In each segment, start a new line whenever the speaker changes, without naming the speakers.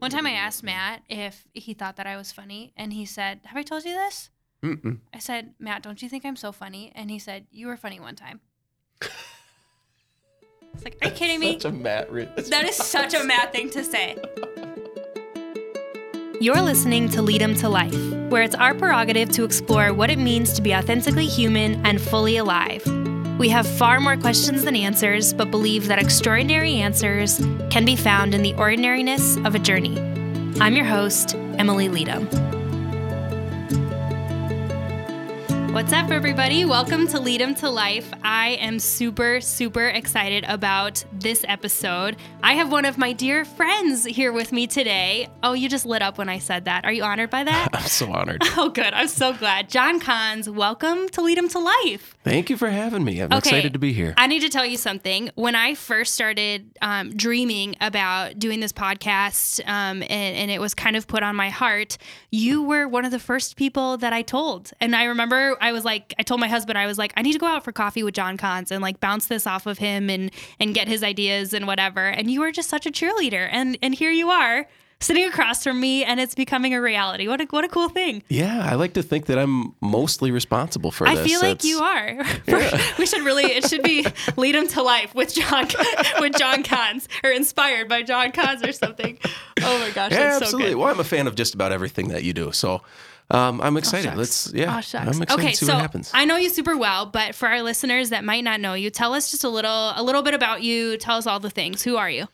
One time I asked Matt if he thought that I was funny, and he said, Have I told you this?
Mm-mm.
I said, Matt, don't you think I'm so funny? And he said, You were funny one time. It's like, Are you kidding me?
Such a Matt. Re-
That is such a Matt thing to say. You're listening to Lead Lead 'em to Life, where it's our prerogative to explore what it means to be authentically human and fully alive. We have far more questions than answers, but believe that extraordinary answers can be found in the ordinariness of a journey. I'm your host, Emily Leadham. What's up, everybody? Welcome to Lead 'em to Life. I am super, super excited about this episode. I have one of my dear friends here with me today. Oh, you just lit up when I said that. Are you honored by that?
I'm so honored.
oh, good. I'm so glad. John Cons, welcome to Lead Lead 'em to Life.
Thank you for having me. I'm
Okay.
excited to be here.
I need to tell you something. When I first started um, dreaming about doing this podcast, um, and, and it was kind of put on my heart, you were one of the first people that I told. And I remember I was like, I told my husband, I was like, I need to go out for coffee with John Cons and like bounce this off of him and and get his ideas and whatever. And you were just such a cheerleader. And and here you are. Sitting across from me, and it's becoming a reality. What a what a cool thing!
Yeah, I like to think that I'm mostly responsible for
I
this.
I feel like you are. we should really. It should be lead him to life with John with John Cons or inspired by John Cons or something. Oh my gosh,
Yeah,
that's so
absolutely.
good.
Well, I'm a fan of just about everything that you do. So um, I'm excited.
shucks.
Let's, yeah.
Oh.
I'm excited
okay,
to see
so
what happens.
I know you super well, but for our listeners that might not know you, tell us just a little a little bit about you. Tell us all the things. Who are you?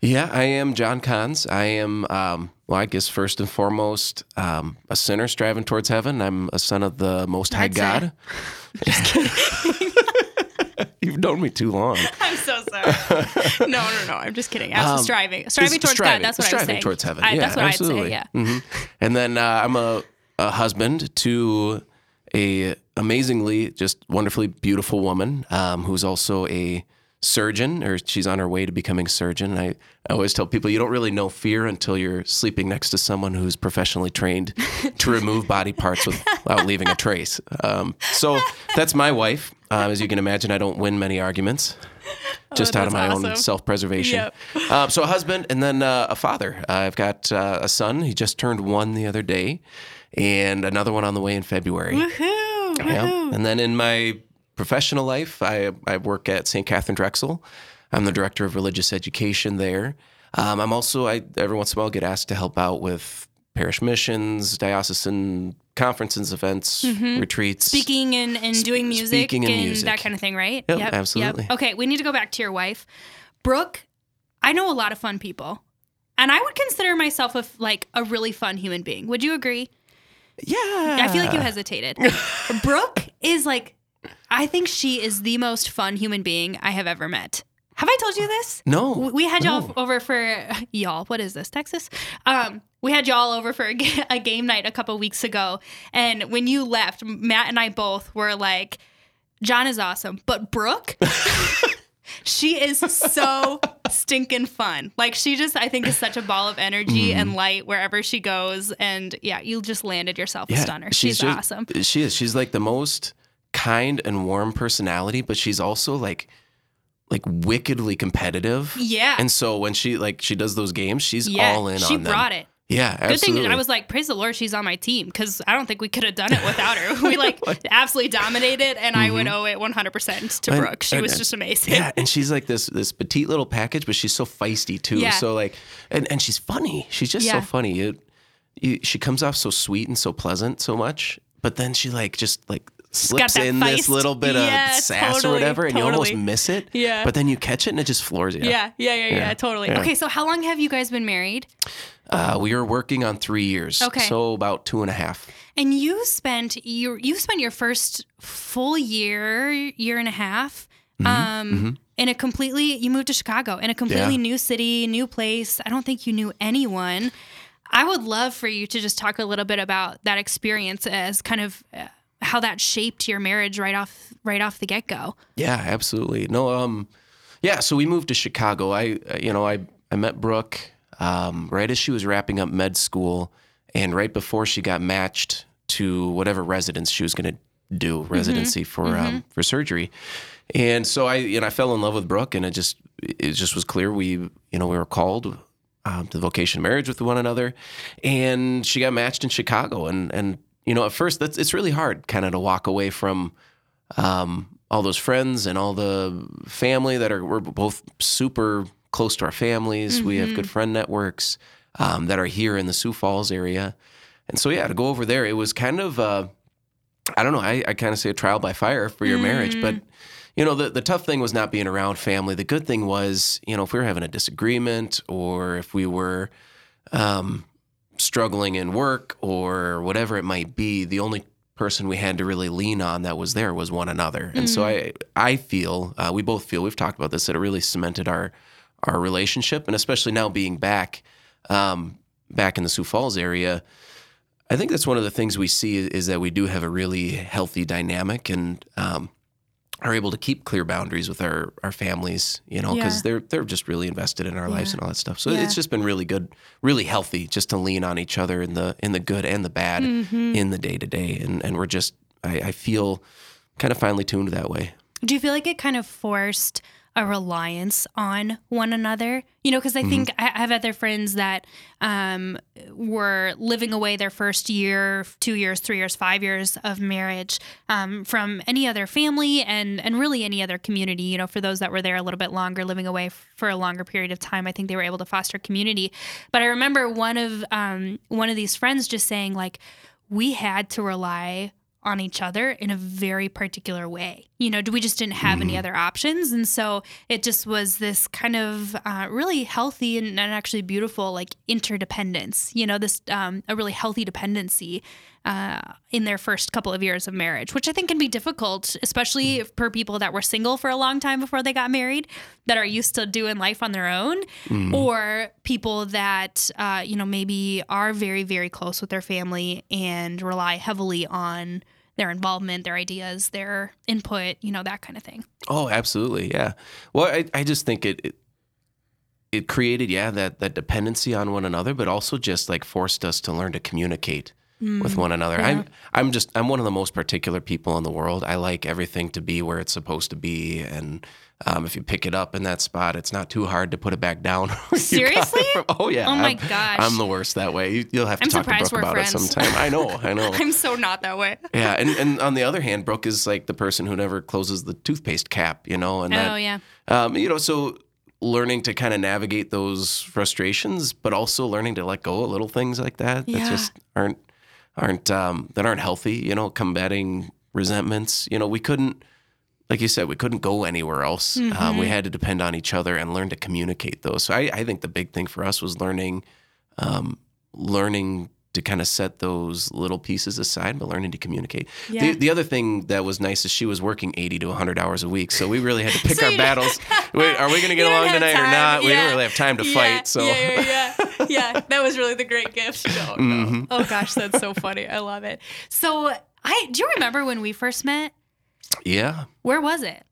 Yeah, I am John Cons. I am, um, well, I guess first and foremost, um, a sinner striving towards heaven. I'm a son of the Most High
That's
God. You've known me too long.
I'm so sorry. no, no, no. I'm just kidding. I was
Um,
striving, striving towards
striving,
God. That's what I was
striving
saying.
towards heaven.
I,
yeah,
that's what
absolutely.
I'd say. Yeah.
hmm And then uh, I'm a, a husband to a amazingly, just wonderfully beautiful woman um, who's also a surgeon, or she's on her way to becoming a surgeon. I, I always tell people you don't really know fear until you're sleeping next to someone who's professionally trained to remove body parts without leaving a trace. Um, so that's my wife. Um, as you can imagine, I don't win many arguments. Just out of
Oh,
my
awesome.
own self-preservation.
Yep.
Um, so a husband and then uh, a father. Uh, I've got uh, a son. He just turned one the other day, and another one on the way in February.
Woohoo!
Yeah.
woohoo.
And then in my professional life, I, I work at St. Katharine Drexel. I'm the director of religious education there. Um, I'm also I every once in a while get asked to help out with parish missions, diocesan conferences, events, retreats.
Mm-hmm. Speaking and, and doing music
speaking and
and
music.
that kind of thing, right?
Yep, absolutely.
Okay, we need to go back to your wife. Brooke, I know a lot of fun people. And I would consider myself a, like a really fun human being. Would you agree?
Yeah.
I feel like you hesitated. Brooke is like, I think she is the most fun human being I have ever met. Have I told you this?
No.
We had y'all
no.
over for y'all. What is this, Texas? Um, we had y'all over for a, a game night a couple weeks ago, and when you left, Matt and I both were like, "John is awesome," but Brooke, she is so stinking fun. Like she just, I think, is such a ball of energy
Mm-hmm.
and light wherever she goes. And yeah, you just landed yourself a stunner. She's,
just-
awesome.
She is. She's like the most kind and warm personality, but she's also like like wickedly competitive.
Yeah.
And so when she like she does those games, she's
yeah,
all in
she
on them.
brought it.
Yeah,
Good thing I was like, praise the Lord, she's on my team because I don't think we could have done it without her. We like absolutely dominated, and I would owe it 100% to
Mm-hmm. And-
Brooke. She
and-
was just amazing.
Yeah, and she's like this this petite little package, but she's so feisty too.
Yeah.
So like, and, and she's funny. She's just
Yeah.
so funny. You, you, she comes off so sweet and so pleasant so much, but then she like just like slips in this little bit
Yeah,
of sass
totally,
or whatever, and you almost miss it.
Yeah.
But then you catch it and it just floors you.
Yeah, yeah, yeah, yeah,
Yeah.
totally.
Yeah.
Okay, so how long have you guys been married?
Uh, we were working on three years.
Okay.
So about two and a half.
And you spent your you spent your first full year, year and a half,
Mm-hmm.
um, in a completely you moved to Chicago in a completely new city, new place. I don't think you knew anyone. I would love for you to just talk a little bit about that experience as kind of uh, how that shaped your marriage right off right off the get go.
Yeah, absolutely. No, um, yeah. So we moved to Chicago. I, uh, you know, I I met Brooke um, right as she was wrapping up med school, and right before she got matched to whatever residence she was going to do residency for um, for surgery. And so I, you know, I fell in love with Brooke, and it just it just was clear we, you know, we were called um, to the vocation marriage with one another, and she got matched in Chicago. And and you know, at first, that's it's really hard, kind of, to walk away from um, all those friends and all the family that are we're both super close to our families. Mm-hmm. We have good friend networks um, that are here in the Sioux Falls area, and so yeah, to go over there, it was kind of. Uh, I don't know. I, I kind of say a trial by fire for your mm. marriage, but you know, the, the tough thing was not being around family. The good thing was, you know, if we were having a disagreement or if we were um, struggling in work or whatever it might be, the only person we had to really lean on that was there was one another. And mm-hmm. so I I feel uh, we both feel we've talked about this that it really cemented our our relationship, and especially now being back um, back in the Sioux Falls area. I think that's one of the things we see is that we do have a really healthy dynamic, and um, are able to keep clear boundaries with our our families, you know, because yeah. they're they're just really invested in our yeah. lives and all that stuff. So yeah. it's just been really good, really healthy, just to lean on each other in the in the good and the bad mm-hmm. in the day to day, and and we're just I, I feel kind of finely tuned that way.
Do you feel like it kind of forced? A reliance on one another. You know, because I mm-hmm. think I have other friends that um, were living away their first year, two years, three years, five years of marriage um, from any other family and and really any other community. You know, for those that were there a little bit longer, living away for a longer period of time, I think they were able to foster community. But I remember one of um, one of these friends just saying like, we had to rely on each other in a very particular way. You know, we just didn't have mm-hmm. any other options. And so it just was this kind of uh, really healthy and, and, actually beautiful, like interdependence, you know, this um, a really healthy dependency uh, in their first couple of years of marriage, which I think can be difficult, especially mm. for people that were single for a long time before they got married, that are used to doing life on their own, mm. or people that, uh, you know, maybe are very, very close with their family and rely heavily on their involvement, their ideas, their input, you know, that kind of thing.
Oh, absolutely. Yeah. Well, I, I just think it, it it created yeah that that dependency on one another but also just like forced us to learn to communicate mm, with one another yeah. i'm i'm just i'm one of the most particular people in the world i like everything to be where it's supposed to be and um, if you pick it up in that spot, it's not too hard to put it back down.
Seriously?
Oh yeah.
Oh my
I'm,
gosh.
I'm the worst that way. You, will have to I'm talk to Brooke about friends. it sometime. I know. I know.
I'm so not that way.
yeah, and and on the other hand, Brooke is like the person who never closes the toothpaste cap. You know, and
oh
that,
yeah.
Um, you know, so learning to kind of navigate those frustrations, but also learning to let go of little things like that
yeah.
that just aren't aren't um, that aren't healthy. You know, combating resentments. You know, we couldn't like you said, we couldn't go anywhere else. Mm-hmm. Um, we had to depend on each other and learn to communicate those. So I, I think the big thing for us was learning, um, learning to kind of set those little pieces aside, but learning to communicate. Yeah. The, the other thing that was nice is she was working 80 to 100 hours a week. So we really had to pick so our battles. Wait, are we going to get along tonight time. or not? Yeah. We don't really have time to
yeah.
fight. So
yeah, yeah, yeah. that was really the great gift. No, no. Mm-hmm. Oh gosh, that's so funny. I love it. So I do you remember when we first met?
Yeah.
Where was it?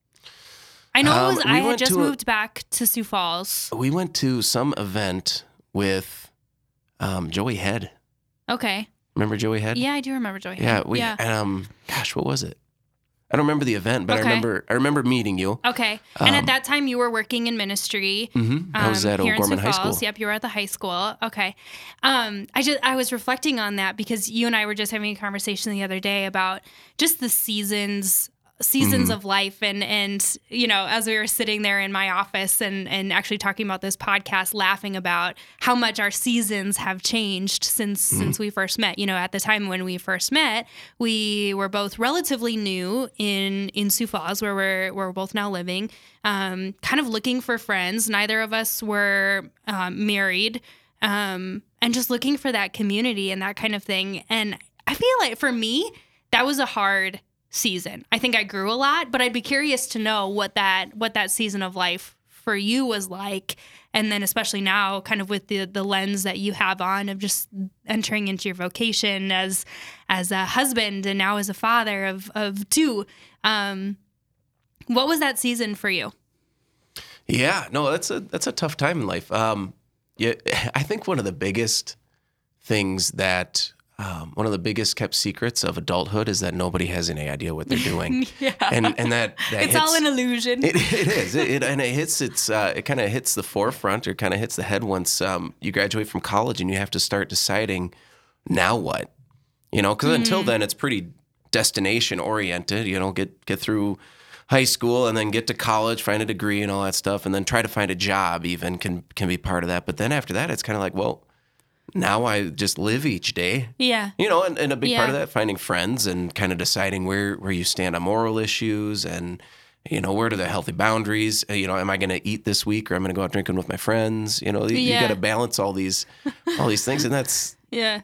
I know um, it was, I had just moved a, back to Sioux Falls.
We went to some event with um, Joey Head.
Okay.
Remember Joey Head?
Yeah, I do remember Joey Head.
Yeah, we yeah. um gosh, what was it? I don't remember the event, but okay. I remember I remember meeting you.
Okay. Um, and at um, that time you were working in ministry.
Mm-hmm. I was at um, O'Gorman High School.
Yep, you were at the high school. Okay. Um, I just I was reflecting on that because you and I were just having a conversation the other day about just the seasons seasons mm-hmm. of life and and you know as we were sitting there in my office and and actually talking about this podcast laughing about how much our seasons have changed since mm-hmm. since we first met you know at the time when we first met we were both relatively new in in Sioux Falls where we're where we're both now living um, kind of looking for friends neither of us were um, married um, and just looking for that community and that kind of thing and I feel like for me that was a hard season. I think I grew a lot, but I'd be curious to know what that what that season of life for you was like. And then especially now kind of with the the lens that you have on of just entering into your vocation as as a husband and now as a father of of two um what was that season for you?
Yeah no that's a that's a tough time in life. Um yeah i think one of the biggest things that um, one of the biggest kept secrets of adulthood is that nobody has any idea what they're doing.
Yeah.
And and that, that
it's
hits,
all an illusion.
it, it is. It, it, and it hits its uh, it kind of hits the forefront or kind of hits the head once um, you graduate from college and you have to start deciding now what. You know, because until then it's pretty destination oriented. You know, get get through high school and then get to college, find a degree and all that stuff, and then try to find a job. Even can can be part of that. But then after that, it's kind of like, well, now I just live each day.
yeah.
You know, and, and a big part of that, finding friends and kind of deciding where where you stand on moral issues and you know where are the healthy boundaries. Uh, You know, am I going to eat this week or I'm going to go out drinking with my friends? You know, you,
Yeah.
got to balance all these all these things, and that's
Yeah.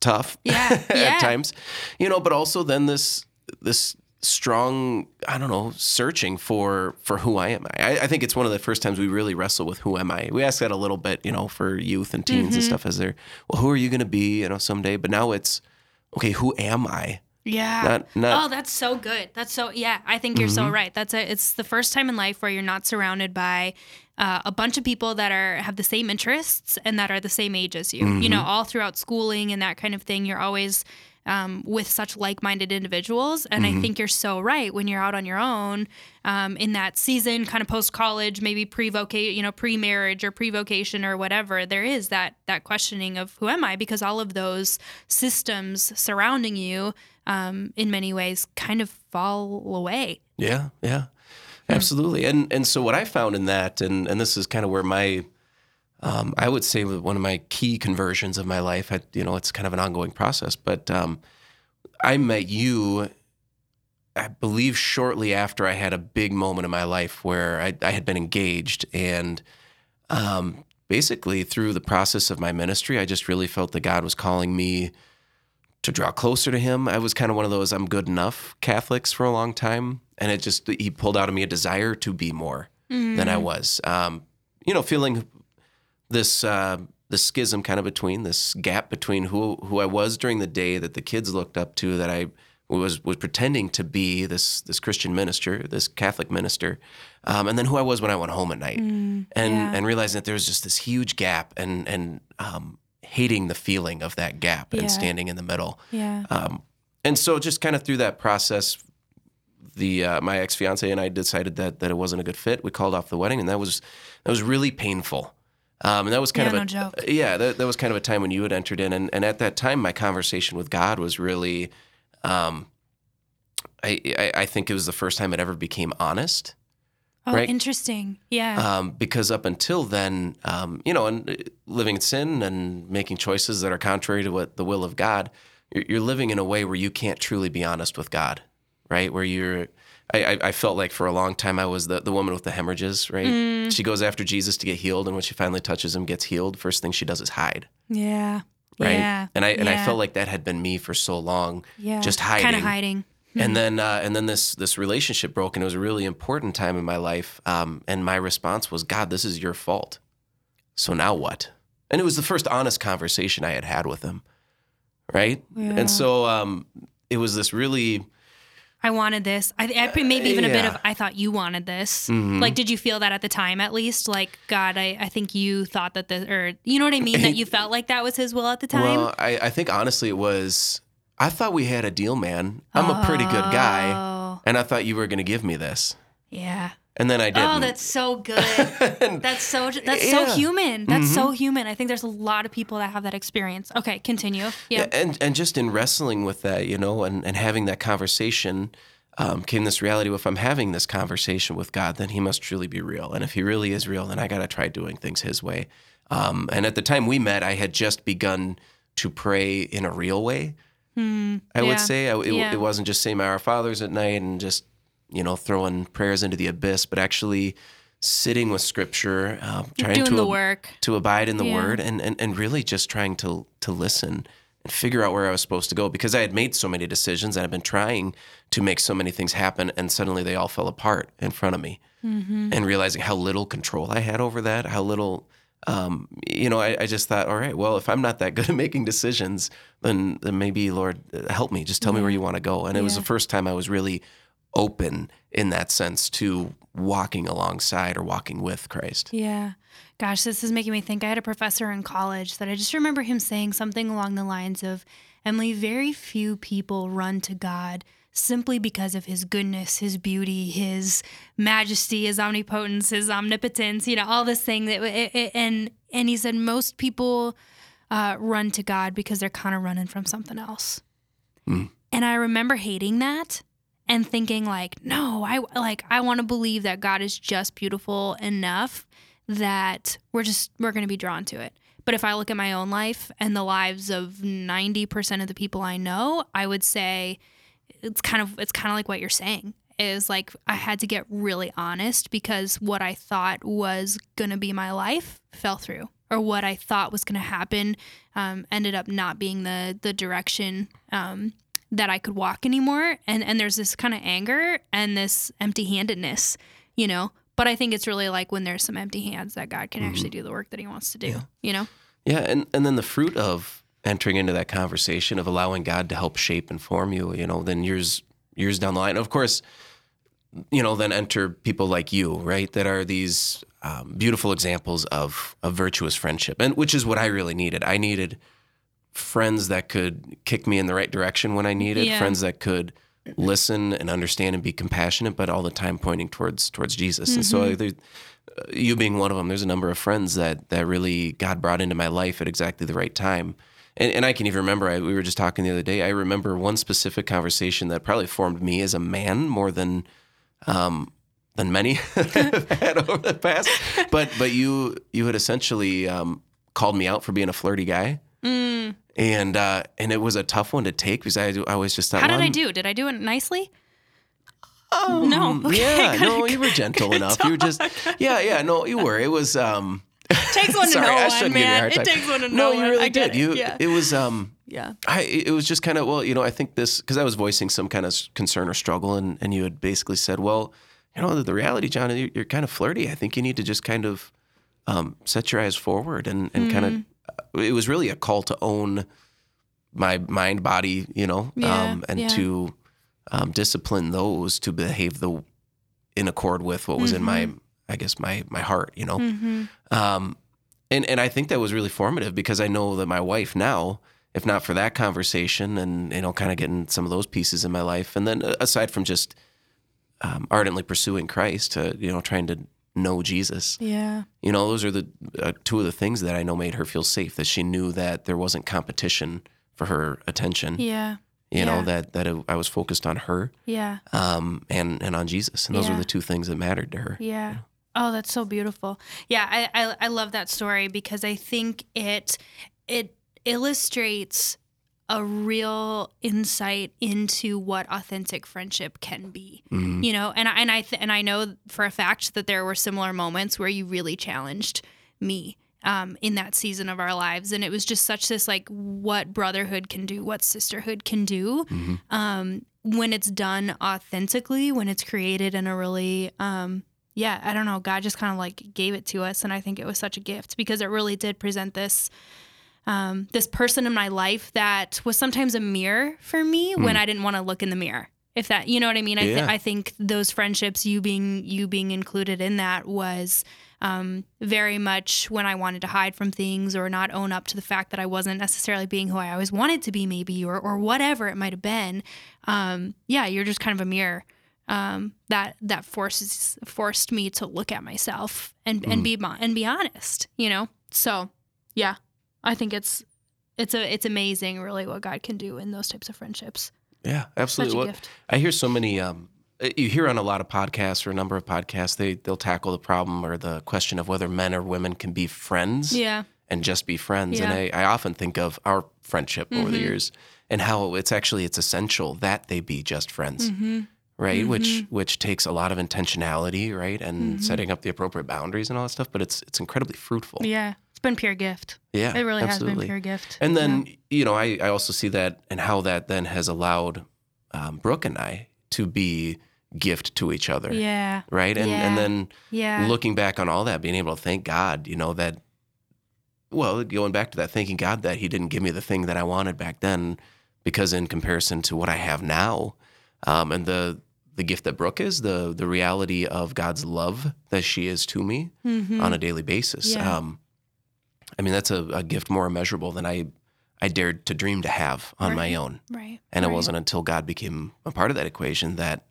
tough
Yeah, yeah.
at times. You know, but also then this this strong I don't know searching for for who I am. I, I think it's one of the first times we really wrestle with who am I. We ask that a little bit, you know, for youth and teens
Mm-hmm.
and stuff as they're well, who are you going to be, you know, someday. But now it's okay, who am I?
Yeah.
Not not
oh, that's so good. That's so yeah. I think you're
Mm-hmm.
so right. That's a. It's the first time in life where you're not surrounded by uh, a bunch of people that are have the same interests and that are the same age as you. You know,
Mm-hmm.
all throughout schooling and that kind of thing, you're always um, with such like-minded individuals. And
Mm-hmm.
I think you're so right when you're out on your own um, in that season, kind of post-college, maybe pre-vocation, you know, pre-marriage or pre-vocation or whatever. There is that that questioning of who am I because all of those systems surrounding you um, in many ways kind of fall away.
Yeah, yeah, absolutely. And and so what I found in that, and and this is kind of where my, um, I would say one of my key conversions of my life. I, you know, it's kind of an ongoing process, but um, I met you. I believe shortly after I had a big moment in my life where I, I had been engaged, and um, basically through the process of my ministry, I just really felt that God was calling me to draw closer to him. I was kind of one of those I'm good enough Catholics for a long time. And it just, he pulled out of me a desire to be more than I was. Um, you know, feeling this, uh, the schism kind of between this gap between who, who I was during the day that the kids looked up to that I was, was pretending to be this, this Christian minister, this Catholic minister. Um, and then who I was when I went home at night and,
yeah.
and realizing that there was just this huge gap and, and, um, hating the feeling of that gap
Yeah.
and standing in the middle.
Yeah.
Um, and so just kind of through that process, the uh, my ex fiance and I decided that that it wasn't a good fit. We called off the wedding, and that was that was really painful. Um, and that was kind
Yeah,
of
no
a
joke.
yeah that, that was kind of a time when you had entered in, and, and at that time, my conversation with God was really, um, I, I I think it was the first time it ever became honest.
Oh,
right.
interesting. Yeah.
Um, because up until then, um, you know, and uh, living in sin and making choices that are contrary to what the will of God, you're, you're living in a way where you can't truly be honest with God, right? Where you're, I, I, I felt like for a long time I was the, the woman with the hemorrhages, right? She goes after Jesus to get healed, and when she finally touches him, gets healed. First thing she does is hide,
yeah.
right?
Yeah.
And I and I felt like that had been me for so long,
yeah.
just hiding,
Kind of hiding.
and then uh, and then this this relationship broke, and it was a really important time in my life. Um, and my response was, God, this is your fault. So now what? And it was the first honest conversation I had had with him, right?
Yeah.
And so um, it was this really
I wanted this. I, I maybe even a bit
yeah. Mm-hmm.
of I thought you wanted this. Like, did you feel that at the time at least? Like, God, I, I think you thought that the or you know what I mean? That you felt like that was His will at the time.
well. I, I think honestly, it was. I thought we had a deal, man. I'm a pretty good guy,
Oh,
and I thought you were going to give me this,
yeah.
And then I didn't.
Oh, that's so good. that's so that's
Yeah. Mm-hmm.
so human. That's so human. I think there's a lot of people that have that experience. Okay, continue. Yeah.
and and just in wrestling with that, you know, and, and having that conversation, um, came this reality: if I'm having this conversation with God, then He must truly be real, and if He really is real, then I got to try doing things His way. Um, and at the time we met, I had just begun to pray in a real way. I
yeah.
would say I, it,
Yeah.
it wasn't just saying my Our Fathers at night and just you know throwing prayers into the abyss, but actually sitting with Scripture, um, trying
Doing
to
the
ab-
work.
to abide in the
Yeah.
word and, and, and really just trying to to listen and figure out where I was supposed to go because I had made so many decisions and I've been trying to make so many things happen and suddenly they all fell apart in front of me
Mm-hmm.
and realizing how little control I had over that how little um, you know I, I just thought all right well if I'm not that good at making decisions then, then maybe Lord uh, help me just tell me where you want to go and it was the first time I was really open in that sense to walking alongside or walking with Christ
Yeah. Gosh, this is making me think. I had a professor in college that I just remember him saying something along the lines of, Emily, very few people run to God simply because of his goodness, his beauty, his majesty, his omnipotence, his omnipotence, you know, all this thing that it, it, and and he said most people uh, run to God because they're kind of running from something else.
Mm.
And I remember hating that and thinking like, no, I like I want to believe that God is just beautiful enough that we're just we're going to be drawn to it. But if I look at my own life and the lives of 90% of the people I know, I would say it's kind of it's kind of like what you're saying is like I had to get really honest because what I thought was going to be my life fell through or what I thought was going to happen um, ended up not being the the direction um, that I could walk anymore. And and there's this kind of anger and this empty-handedness you know? But I think it's really like when there's some empty hands that God can actually do the work that he wants to do you know?
Yeah, and and then the fruit of entering into that conversation of allowing God to help shape and form you, you know, then years years down the line, of course, you know, then enter people like you, right, that are these um, beautiful examples of of virtuous friendship, and which is what I really needed. I needed friends that could kick me in the right direction when I needed,
Yeah.
friends that could listen and understand and be compassionate, but all the time pointing towards towards Jesus. And so, there, uh, you being one of them, there's a number of friends that that really God brought into my life at exactly the right time. And, and I can even remember, I, we were just talking the other day. I remember one specific conversation that probably formed me as a man more than um, than many had over the past. But but you you had essentially um, called me out for being a flirty guy,
Mm.
and uh, and it was a tough one to take because I I always just thought,
how did
well,
I do did I do it nicely
Um,
No. Okay,
yeah,
good,
no, you were gentle enough. You were just, yeah, yeah, no, you were. It was, um,
takes one to know one
shouldn't give you a
man it takes one to know
No, you really did.
it.
You,
yeah
it was, um,
yeah
I, it was just kind of, well, you know, I think this, because I was voicing some kind of concern or struggle, and, and you had basically said, well, you know, the, the reality, John, you're, you're kind of flirty. I think you need to just kind of um, set your eyes forward and, and kind
Mm-hmm.
of, it was really a call to own my mind, body, you know,
Yeah,
um, and
yeah.
to um, discipline those to behave the in accord with what was in my, I guess, my my heart, you know.
mm-hmm.
Um, and and I think that was really formative because I know that my wife now, if not for that conversation and you know, kind of getting some of those pieces in my life, and then uh, aside from just um, ardently pursuing Christ, uh, you know, trying to know Jesus,
yeah
you know, those are the uh, two of the things that I know made her feel safe. That she knew that there wasn't competition for her attention.
yeah
You know
yeah.
that that I was focused on her
yeah
um, and and on Jesus, and those
Yeah.
were the two things that mattered to her.
Yeah. Oh, that's so beautiful. Yeah, I, I I love that story because I think it it illustrates a real insight into what authentic friendship can be.
Mhm.
You know, and I and I th- and I know for a fact that there were similar moments where you really challenged me um, in that season of our lives, and it was just such this like what brotherhood can do, what sisterhood can do,
Mhm.
um, when it's done authentically, when it's created in a really um, yeah, I don't know. God just kind of like gave it to us, and I think it was such a gift because it really did present this um, this person in my life that was sometimes a mirror for me when I didn't want to look in the mirror. If that, you know what I mean? I, th-
Yeah.
I think those friendships, you being you being included in that, was um, very much when I wanted to hide from things or not own up to the fact that I wasn't necessarily being who I always wanted to be, maybe or or whatever it might have been. Um, yeah, you're just kind of a mirror um, that that forces forced me to look at myself and and be and be honest. You know, so yeah, I think it's it's a it's amazing, really, what God can do in those types of friendships.
Yeah, absolutely.
a
Well,
gift.
I hear so many. Um, you hear on a lot of podcasts or a number of podcasts, they they'll tackle the problem or the question of whether men or women can be friends
Yeah,
and just be friends.
Yeah.
And I, I often think of our friendship over the
Mhm.
years and how it's actually it's essential that they be just friends,
hmm
right? Which
Mm-hmm.
which takes a lot of intentionality, right, and setting up the appropriate boundaries and all that stuff. But it's it's incredibly fruitful.
yeah. It's been pure gift.
Yeah,
It really
absolutely.
has been pure gift.
And
Yeah.
then, you know, I, I also see that and how that then has allowed um, Brooke and I to be gift to each other.
yeah,
Right. And
Yeah.
and then
yeah,
looking back on all that, being able to thank God, you know, that well, going back to that, thanking God that He didn't give me the thing that I wanted back then, because in comparison to what I have now, um, and the the gift that Brooke is, the the reality of God's love that she is to me
Mhm.
on a daily basis.
Yeah.
Um, I mean, that's a, a gift more immeasurable than I I dared to dream to have on my own.
Right.
And
right.
it wasn't until God became a part of that equation that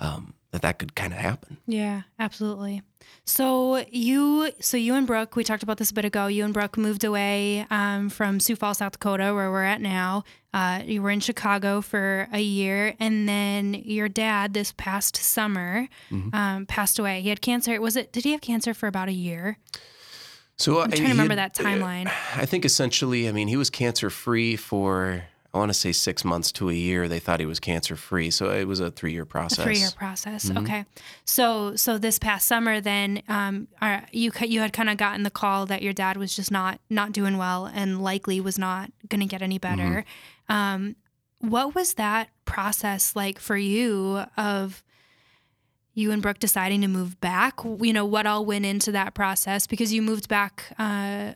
um, that that could kind of happen.
Yeah, absolutely. So you, so you and Brooke, we talked about this a bit ago. You and Brooke moved away um, from Sioux Falls, South Dakota, where we're at now. Uh, you were in Chicago for a year, and then your dad, this past summer,
Mm-hmm.
um, passed away. He had cancer. Was it? Did he have cancer for about a year?
So
I'm trying to remember that timeline.
I think essentially, I mean, he was cancer free for I want to say six months to a year. They thought he was cancer free, so it was a three year process.
A three-year process.
Mm-hmm.
Okay. So, so this past summer, then um, you you had kind of gotten the call that your dad was just not not doing well and likely was not going to get any better.
Mm-hmm.
Um, what was that process like for you? Of you and Brooke deciding to move back. You know what all went into that process because you moved back. Uh,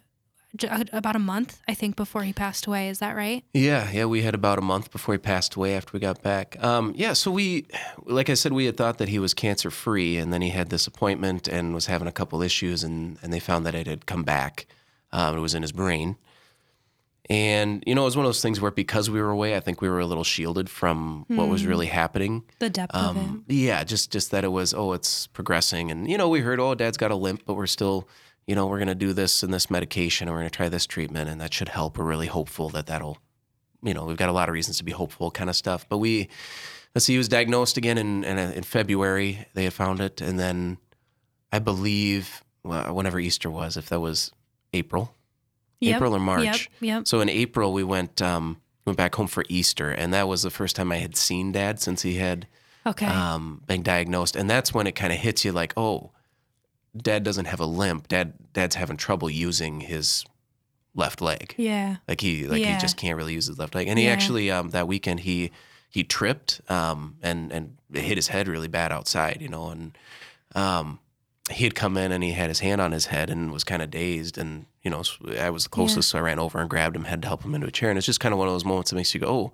about a month, I think, before he passed away. Is that right?
Yeah, yeah, we had about a month before he passed away after we got back. Um, yeah, so we, like I said, we had thought that he was cancer free, and then he had this appointment and was having a couple issues, and, and they found that it had come back. Um, it was in his brain. And, you know, it was one of those things where because we were away, I think we were a little shielded from what was really happening.
The depth of it.
Um, yeah, just just that it was oh, it's progressing, and you know we heard oh, dad's got a limp, but we're still, you know, we're gonna do this and this medication, and we're gonna try this treatment, and that should help. We're really hopeful that that'll, you know, we've got a lot of reasons to be hopeful, kind of stuff. But we, let's see, he was diagnosed again in in, in February. They had found it, and then I believe well, whenever Easter was, if that was April,
Yep,
April or March.
Yep. Yep.
So in April we went um, went back home for Easter, and that was the first time I had seen Dad since he had
Okay.
um, been diagnosed, and that's when it kind of hits you like, oh, Dad doesn't have a limp. Dad Dad's having trouble using his left leg.
yeah.
Like he like
Yeah.
he just can't really use his left leg. And he
Yeah.
actually um, that weekend he he tripped um, and and hit his head really bad outside, you know, and um, he had come in and he had his hand on his head and was kind of dazed and you know I was the closest so I ran over and grabbed him had to help him into a chair and it's just kind of one of those moments that makes you go oh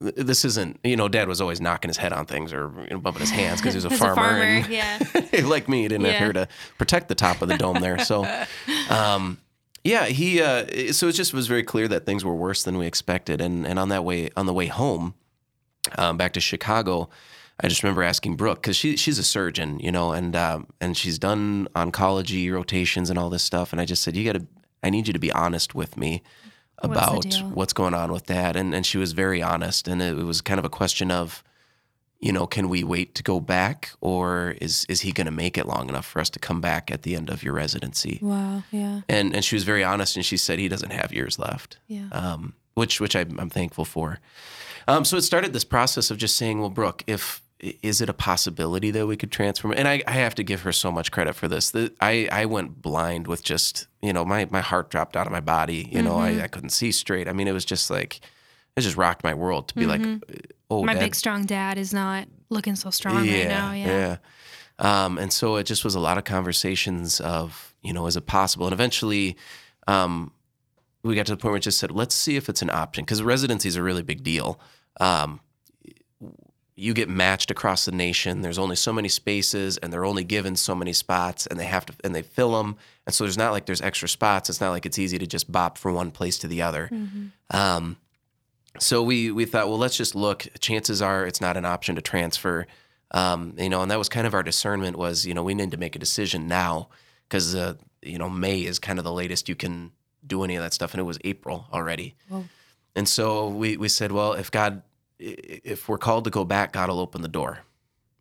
this isn't you know dad was always knocking his head on things or you know, bumping his hands because he was a
As
farmer, and
yeah.
like me, he didn't have
Yeah.
hair to protect the top of the dome there. So, um, yeah, he. Uh, so it just was very clear that things were worse than we expected. And and on that way, on the way home, um, back to Chicago, I just remember asking Brooke because she she's a surgeon, you know, and um, and she's done oncology rotations and all this stuff. And I just said, you got to, I need you to be honest with me about
deal?
what's going on with that. And and she was very honest. And it, it was kind of a question of you know, can we wait to go back, or is is he going to make it long enough for us to come back at the end of your residency?
Wow. Yeah.
And and she was very honest, and she said he doesn't have years left,
Yeah.
um, which which I'm, I'm thankful for. Um, so it started this process of just saying, well, Brooke, if is it a possibility that we could transform? And I, I have to give her so much credit for this. The, I I went blind with just you know my my heart dropped out of my body. You know
Mm-hmm.
I, I couldn't see straight. I mean it was just like it just rocked my world to be like, oh,
Mm-hmm. My
Dad,
big strong dad is not looking so strong right now. Yeah.
yeah. Um, and so it just was a lot of conversations of, you know, is it possible? And eventually, um, we got to the point where it just said, let's see if it's an option because residency is a really big deal. Um, you get matched across the nation. There's only so many spaces, and they're only given so many spots, and they have to and they fill them. And so there's not like there's extra spots. It's not like it's easy to just bop from one place to the other. Um, so we we thought, well, let's just look. Chances are it's not an option to transfer. Um, you know, and that was kind of our discernment was, you know, we need to make a decision now because uh, you know May is kind of the latest you can do any of that stuff, and it was April already.
Whoa.
And so we we said, well, if God, if we're called to go back, God will open the door.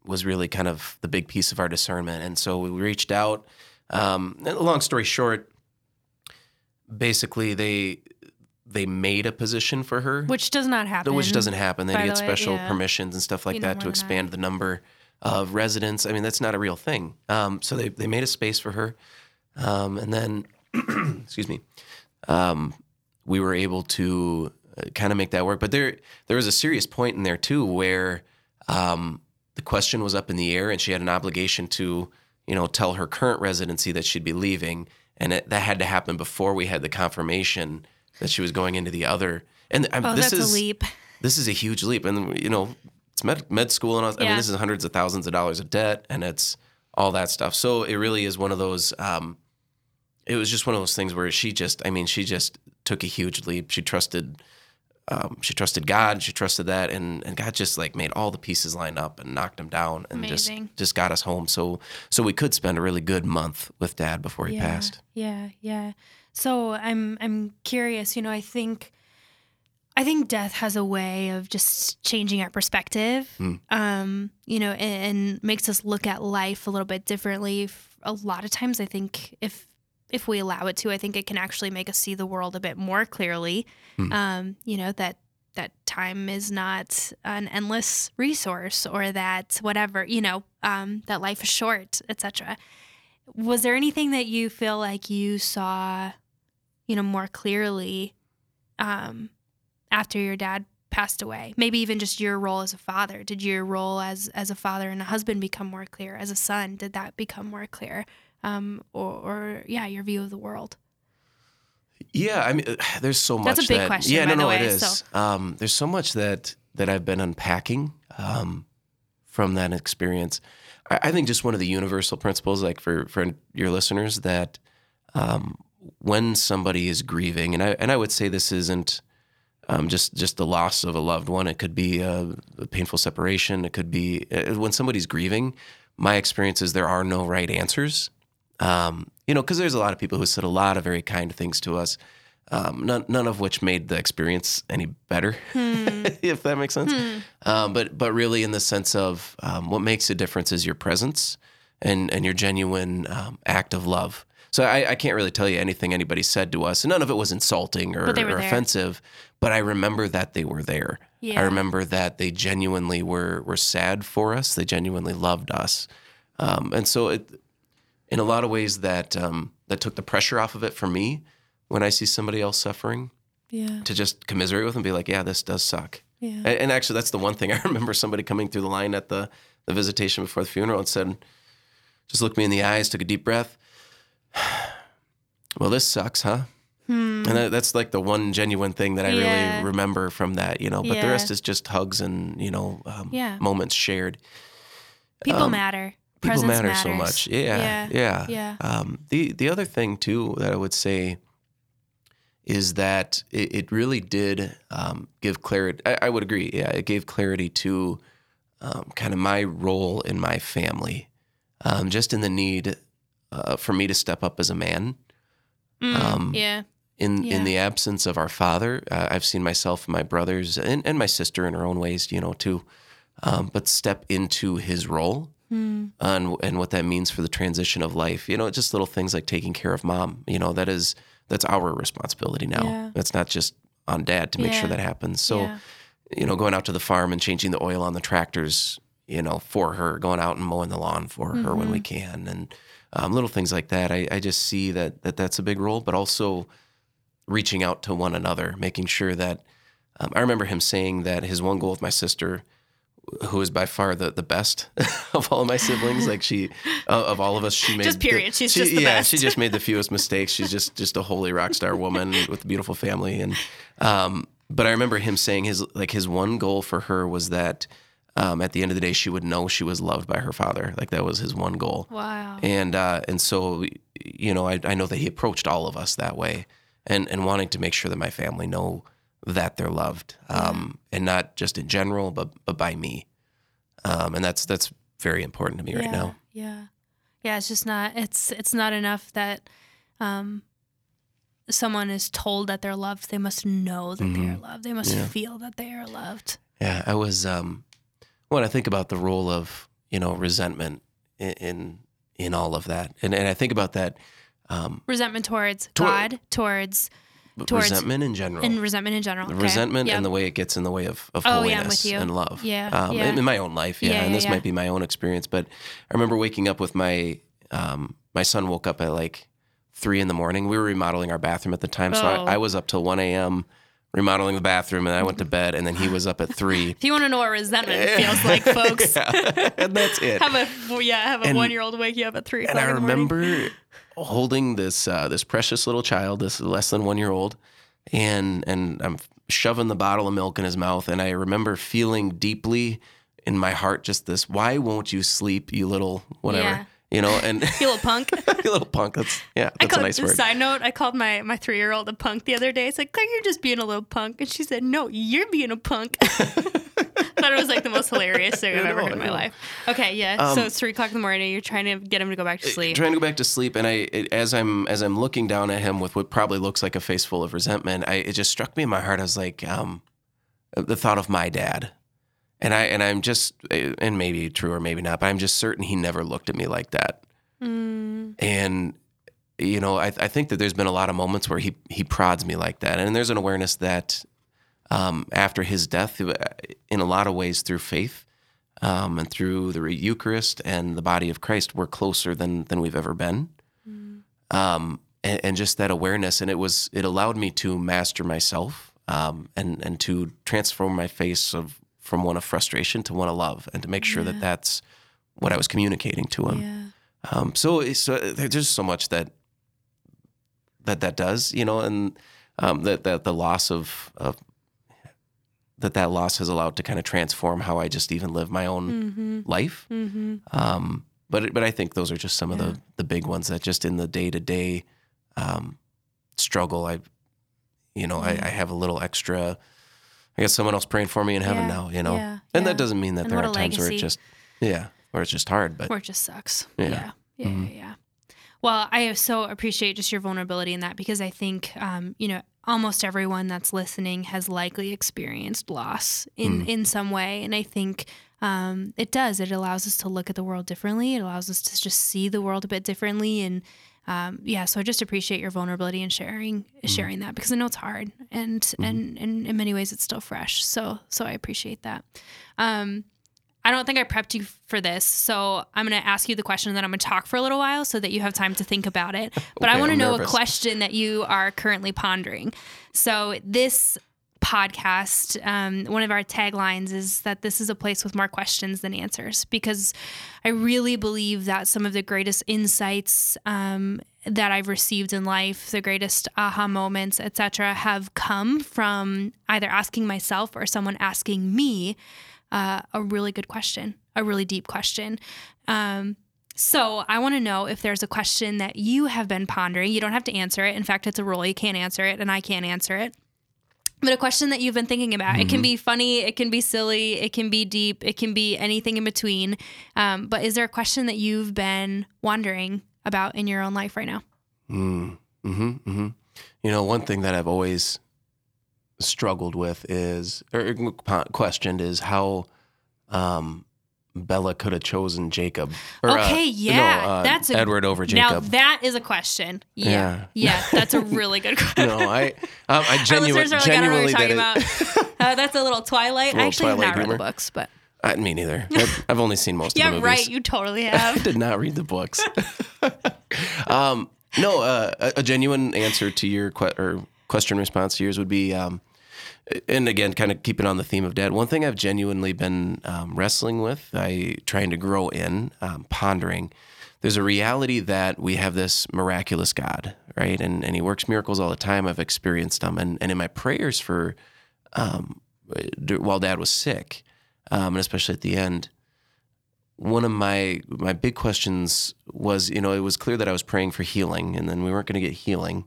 Was really kind of the big piece of our discernment, and so we reached out. Um, and long story short, basically they they made a position for her
Which does not happen.
which doesn't happen. They get
the way,
special
yeah.
permissions and stuff like
You
that to expand the number of residents. I mean, that's not a real thing. Um, so they, they made a space for her. Um, and then, excuse me, um, we were able to kind of make that work. But there, there was a serious point in there too where um, the question was up in the air and she had an obligation to, you know, tell her current residency that she'd be leaving. And it, that had to happen before we had the confirmation that she was going into the other. And um,
Oh,
this
that's
is
a leap.
this is a huge leap and you know it's med, med school and all, i mean this is hundreds of thousands of dollars of debt and it's all that stuff so it really is one of those um, it was just one of those things where she just, I mean, she just took a huge leap. She trusted, um, she trusted God. She trusted that, and and God just like made all the pieces line up and knocked them down, and
Amazing.
just just got us home. So so we could spend a really good month with Dad before he
yeah,
passed.
Yeah, yeah. So I'm I'm curious. You know, I think I think death has a way of just changing our perspective.
Hmm.
Um, you know, and, and makes us look at life a little bit differently. A lot of times, I think if if we allow it to, I think it can actually make us see the world a bit more clearly.
Hmm.
Um, you know that that time is not an endless resource, or that whatever you know um, that life is short, etc was there anything that you feel like you saw you know more clearly um after your dad passed away? Maybe even just your role as a father. Did your role as as a father and a husband become more clear? As a son did that become more clear um or, or yeah your view of the world
Yeah, I mean, uh, there's so much.
That's a big
that,
question,
Yeah, no, no,
way,
it is.
so-
Um, there's so much that that I've been unpacking um, from that experience. I, I think just one of the universal principles, like for for your listeners, that um, when somebody is grieving, and I and I would say this isn't um, just just the loss of a loved one. It could be a, a painful separation. It could be uh, when somebody's grieving. My experience is there are no right answers. Um, you know, because there's a lot of people who said a lot of very kind things to us, um, none, none of which made the experience any better, if that makes sense. Um, but but really, in the sense of um, what makes a difference is your presence and and your genuine um, act of love. So I, I can't really tell you anything anybody said to us, and none of it was insulting or, or offensive. But I remember that they were there.
Yeah.
I remember that they genuinely were were sad for us. They genuinely loved us, um, and so it, in a lot of ways, that um, that took the pressure off of it for me when I see somebody else suffering
yeah
to just commiserate with and be like, yeah, this does suck.
yeah
And, and actually, that's the one thing I remember somebody coming through the line at the the visitation before the funeral and said, just looked me in the eyes, took a deep breath. Well, this sucks, huh? And that, that's like the one genuine thing that I
Hmm. Yeah.
really remember from that, you know. But the rest is just hugs and you know um,
Yeah.
moments shared.
people
um,
matter
People matter so much. Yeah,
Yeah.
yeah,
Yeah.
Um, the the other thing too that I would say is that it, it really did um, give clarity. I, I would agree. Yeah, it gave clarity to um, kind of my role in my family, um, just in the need uh, for me to step up as a man.
Mm,
um,
yeah
In
Yeah.
in the absence of our father, uh, I've seen myself, and my brothers, and, and my sister in her own ways, you know, too. Um, but step into his role
Mm,
and and what that means for the transition of life. You know, just little things like taking care of mom. You know, that is that's our responsibility now.
Yeah.
It's not just on dad to make sure that happens. So,
yeah.
you know, going out to the farm and changing the oil on the tractors, you know, for her, going out and mowing the lawn for her when we
Mm-hmm.
can, and um, little things like that. I, I just see that that that's a big role, but also reaching out to one another, making sure that. Um, I remember him saying that his one goal with my sister who is by far the, the best of all of my siblings. Like she, uh, of all of us, she made
Just period.
The,
She's
she-
just the
yeah,
best.
she just made the fewest mistakes. She's just just a holy rock star woman with a beautiful family. And um, but I remember him saying his like his one goal for her was that um, at the end of the day she would know she was loved by her father. Like that was his one goal.
wow
And uh, and so you know I, I know that he approached all of us that way, and and wanting to make sure that my family know that they're loved, um, and not just in general, but but by me, um, and that's that's very important to me right
yeah,
now.
Yeah. Yeah, it's just not it's it's not enough that um someone is told that they're loved. They must know that they are loved. They must
Mm-hmm. Yeah.
feel that they are loved.
Yeah, I was um, when I think about the role of you know resentment in in, in all of that, and and I think about that um,
Resentment towards
Tor-
God, towards Towards-
resentment in general.
and resentment in general.
the
okay?
resentment
Yep.
and the way it gets in the way of, of
Oh, yeah,
holiness
you.
and love.
Yeah,
Um,
yeah.
In, my own life, yeah.
Yeah,
and
yeah,
this
yeah.
might be my own experience, but I remember waking up with my um, my son woke up at like three in the morning. We were remodeling our bathroom at the time, so
Oh.
I, I was up till one a.m. remodeling the bathroom, and I went to bed, and then he was up at three.
If you want to know what resentment feels like, folks,
Yeah. and that's it.
have a yeah, have a
And-
one year old wake you up at three.
and I remember holding this uh, this precious little child, this less than one year old, and and I'm shoving the bottle of milk in his mouth, and I remember feeling deeply in my heart just this: Why won't you sleep, you little whatever?
Yeah.
you know, and
You little punk.
you little punk. That's yeah,
I
that's a nice word.
Side note: I called my my three year old a punk the other day. It's like, Claire, you're just being a little punk, and she said, "No, you're being a punk." I thought it was like the most hilarious thing I've ever heard in my life. Okay, yeah.
Um,
so it's three o'clock in the morning. You're trying to get him to go back to sleep.
trying to go back to sleep and i it, as i'm as i'm looking down at him with what probably looks like a face full of resentment i it just struck me in my heart i was like um the thought of my dad and i and i'm just and maybe true or maybe not but i'm just certain he never looked at me like that
Mm,
and you know I, I think that there's been a lot of moments where he he prods me like that and there's an awareness that um, after his death in a lot of ways through faith um, and through the eucharist and the body of christ we're closer than than we've ever been um, and, and just that awareness and it was it allowed me to master myself um, and and to transform my face of from one of frustration to one of love and to make sure
Yeah.
that that's what i was communicating to him
yeah.
um, so, so there's just so much that that that does, you know, and um, that that the loss of, of that that loss has allowed to kind of transform how I just even live my own
Mm-hmm.
life.
Mm-hmm.
Um, but but I think those are just some of the the big ones that just in the day to day struggle, I you know I,
Yeah.
I have a little extra. I guess someone else praying for me in heaven
Yeah,
now, you know,
yeah,
and
yeah.
that doesn't mean that
And
there are times where it just yeah where it's just hard, but
Or it just sucks.
Yeah.
Yeah. Yeah.
Mhm.
Yeah. yeah. Well, I so appreciate just your vulnerability in that because I think, um, you know, almost everyone that's listening has likely experienced loss in,
Mm.
in some way. And I think um, it does. It allows us to look at the world differently. It allows us to just see the world a bit differently. And um, yeah, so I just appreciate your vulnerability and sharing sharing that because I know it's hard and and, and in many ways it's still fresh. So so I appreciate that. Um, I don't think I prepped you for this, so I'm going to ask you the question, and then I'm going to talk for a little while so that you have time to think about it. But I want to know a question that you are currently pondering. So this podcast, um, one of our taglines is that this is a place with more questions than answers, because I really believe that some of the greatest insights um, that I've received in life, the greatest aha moments, etc., have come from either asking myself or someone asking me uh, a really good question, a really deep question. Um, so I want to know if there's a question that you have been pondering. You don't have to answer it. In fact, it's a rule. You can't answer it, and I can't answer it. But a question that you've been thinking about. It can be funny, it can be silly, it can be deep, it can be anything in between. Um, but is there a question that you've been wondering about in your own life right now?
Mm, hmm hmm You know, one thing that I've always struggled with is, or questioned is how um, Bella could have chosen Jacob. Or, uh,
Okay, yeah,
no, uh,
that's a-
Edward over Jacob.
Now that is a question. Yeah,
Yeah.
yeah, that's a really good question.
no, I, um, I
Our
genuine,
listeners like, I don't know what
genuinely
you're talking
it.
about. Uh, that's a little Twilight. I
Little
actually have
Twilight
not read
humor.
the books, but
I, me neither. I've, I've only seen most of
yeah,
the movies.
right. You totally
I
have.
did not read the books. um, no, uh, a, a genuine answer to your que- or question response to yours would be, um, and again, kind of keeping on the theme of dad. One thing I've genuinely been um, wrestling with, I trying to grow in, um, pondering. There's a reality that we have this miraculous God, right? And and He works miracles all the time. I've experienced them, and and in my prayers for, um, while Dad was sick, um, and especially at the end, one of my my big questions was, you know, it was clear that I was praying for healing, and then we weren't going to get healing.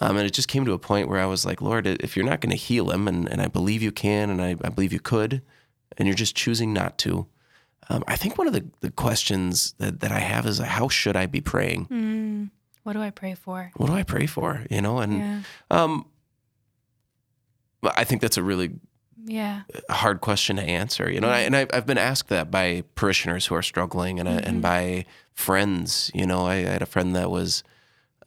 Um, and it just came to a point where I was like, Lord, if you're not going to heal him, and, and I believe you can, and I, I believe you could, and you're just choosing not to, um, I think one of the, the questions that, that I have is, how should I be praying?
Mm, what do I pray for?
What do I pray for? You know, and
Yeah,
um, I think that's a really
yeah,
hard question to answer, you know. And, I, and I've, I've been asked that by parishioners who are struggling, and
Mm-hmm.
and by friends. You know, I, I had a friend that was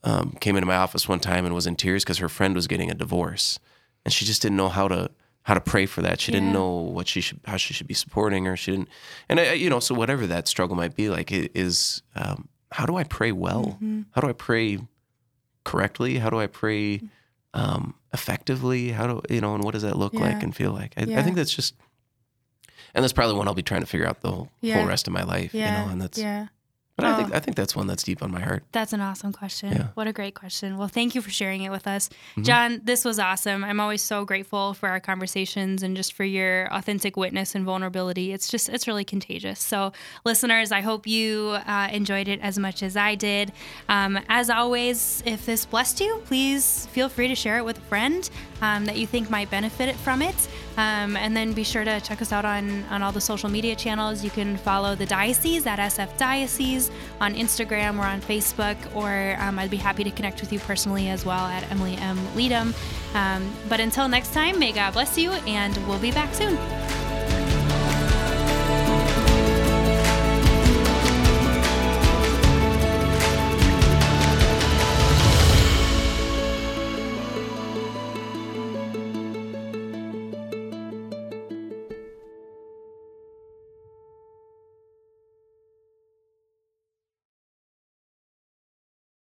um, came into my office one time and was in tears because her friend was getting a divorce, and she just didn't know how to how to pray for that. She didn't know what she should how she should be supporting her. She didn't, and I, you know, so whatever that struggle might be, like, i- is um, how do I pray well?
Mm-hmm.
How do I pray correctly? How do I pray um, effectively? How do you know? And what does that look
Yeah.
like and feel like? I, I think that's just, and that's probably one I'll be trying to figure out the whole,
Yeah.
whole rest of my life.
yeah.
You know, and that's
yeah.
But I think I think that's one that's deep on my heart.
That's an awesome question.
Yeah.
What a great question. Well, thank you for sharing it with us.
Mm-hmm.
John, this was awesome. I'm always so grateful for our conversations and just for your authentic witness and vulnerability. It's just, it's really contagious. So, listeners, I hope you uh, enjoyed it as much as I did. Um, as always, if this blessed you, please feel free to share it with a friend um, that you think might benefit from it. Um, and then be sure to check us out on, on all the social media channels. You can follow the diocese at SF Diocese on Instagram or on Facebook, or um, I'd be happy to connect with you personally as well at Emily M. Leadham. Um, but until next time, may God bless you, and we'll be back soon.